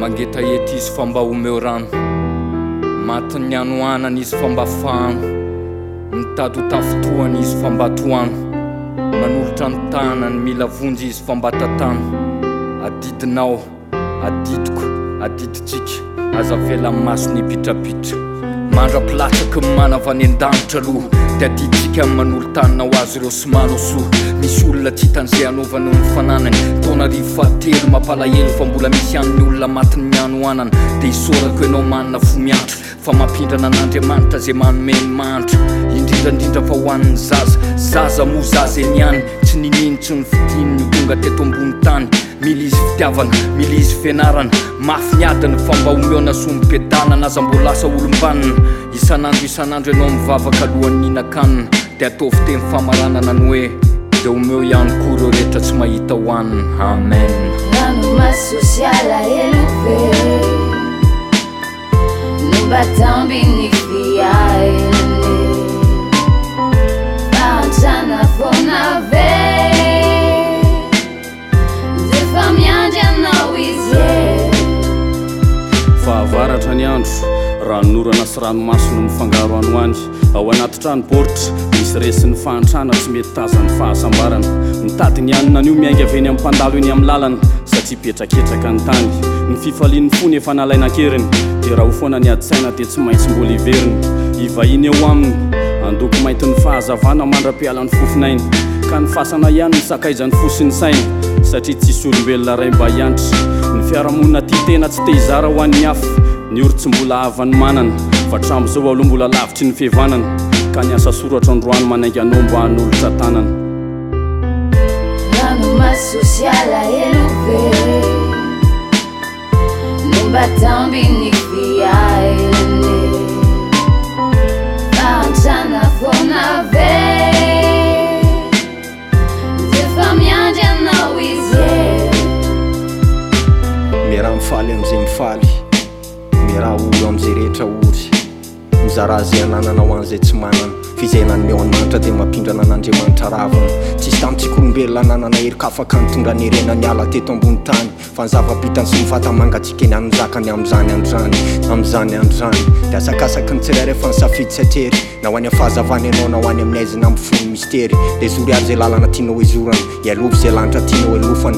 mangetaeta izy fomba homeorano mati'ny anoanany izy famba fahano ny tadotafotohany izy famba tohano manolotra ny tahanany mila vonjy izy fambatantano adidinao adidiko adiditsika azavela nyy maso ny ipitrapitra marapilatsako ny manavany an-danitra aloh de adiditsika n'y manolo tanina ho azy ireo symana sor misy olona tsy hitan' izay anaovanaao ny fananany taona rivo fatery mampalaheny fa mbola misy ann'ny olona matiny miano anana dia hisorako anao manina fo miatro fa mampindrana an'andriamanitra zay manomeny mahandro indrindraindrindra fa hohan'ny zaza zaza moa zaza eny ihany tsy nininotsy ny fidiny nybonga teto ambon'ny tany mila izy fitiavana mila izy fanarana mafy ni adiny famba omeo nasomi -pedana na aza mbo lasa olombanina isanandro isanandro ianao mivavaka alohanyninakanina dia ataofi teny famaranana ny hoe dia omeo ihany koa reo rehetra tsy mahita hohaniny amenmassial hnorana sy ranomasono ny fangaroany any ao anatitrano bortra isy resy ny fantranatsy mety tazany fahasambarana ny tadi ny anina anio miaingaveny amin'nympandalo iny amin'ny lalana satria petraketraka ny tany ny fifalin'ny fony efa nalainan-keriny dia raha ho foana ni adsaina dia tsy maintsy mbol iveriny ivahiny eo aminy andoko maintyny fahazavana mandra-pialany fofinainy ka ny fasana ihany ny sakaizan'ny fosiny saina satria tsysolombelona ray mba iantra ny fiaramonina ty tena tsy tehizaraho anny haf ny orotsy mbola avany manana vatrambo izao aloha mbola lavitry ny fihvanana ka niasa soratra nydroano manaiga anao mba hanolosan-tanana anomasob nombaambny aaana a iandranao ize mi rahamifaly amnzay mifaly rahoamzay rehetraory mizaraza nanana hoanzay tsy manany fzanaaitra di mampindrana aaiamaitra raana tsisy tamitsika oloeloa nahekafaka ntonra nyrenany alateto ambonny tany fa nzavaitany sy ifatamagaika ny yy ny daaanianidsey naoy fhazaanao ahoy ai'y zy sey dzayza alanatianaoorany ozayataianaoofa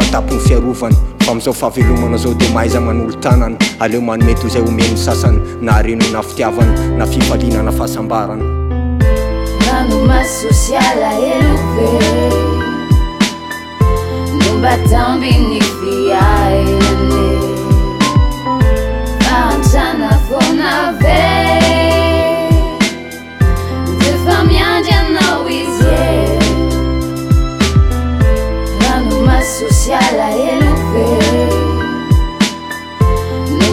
dheynyy amizao fahavelomana zao de mahaizanan'olo tanana aleo manomety zay homen'ny sasany na arenona fitiavana na fifalinana fahasambaranaan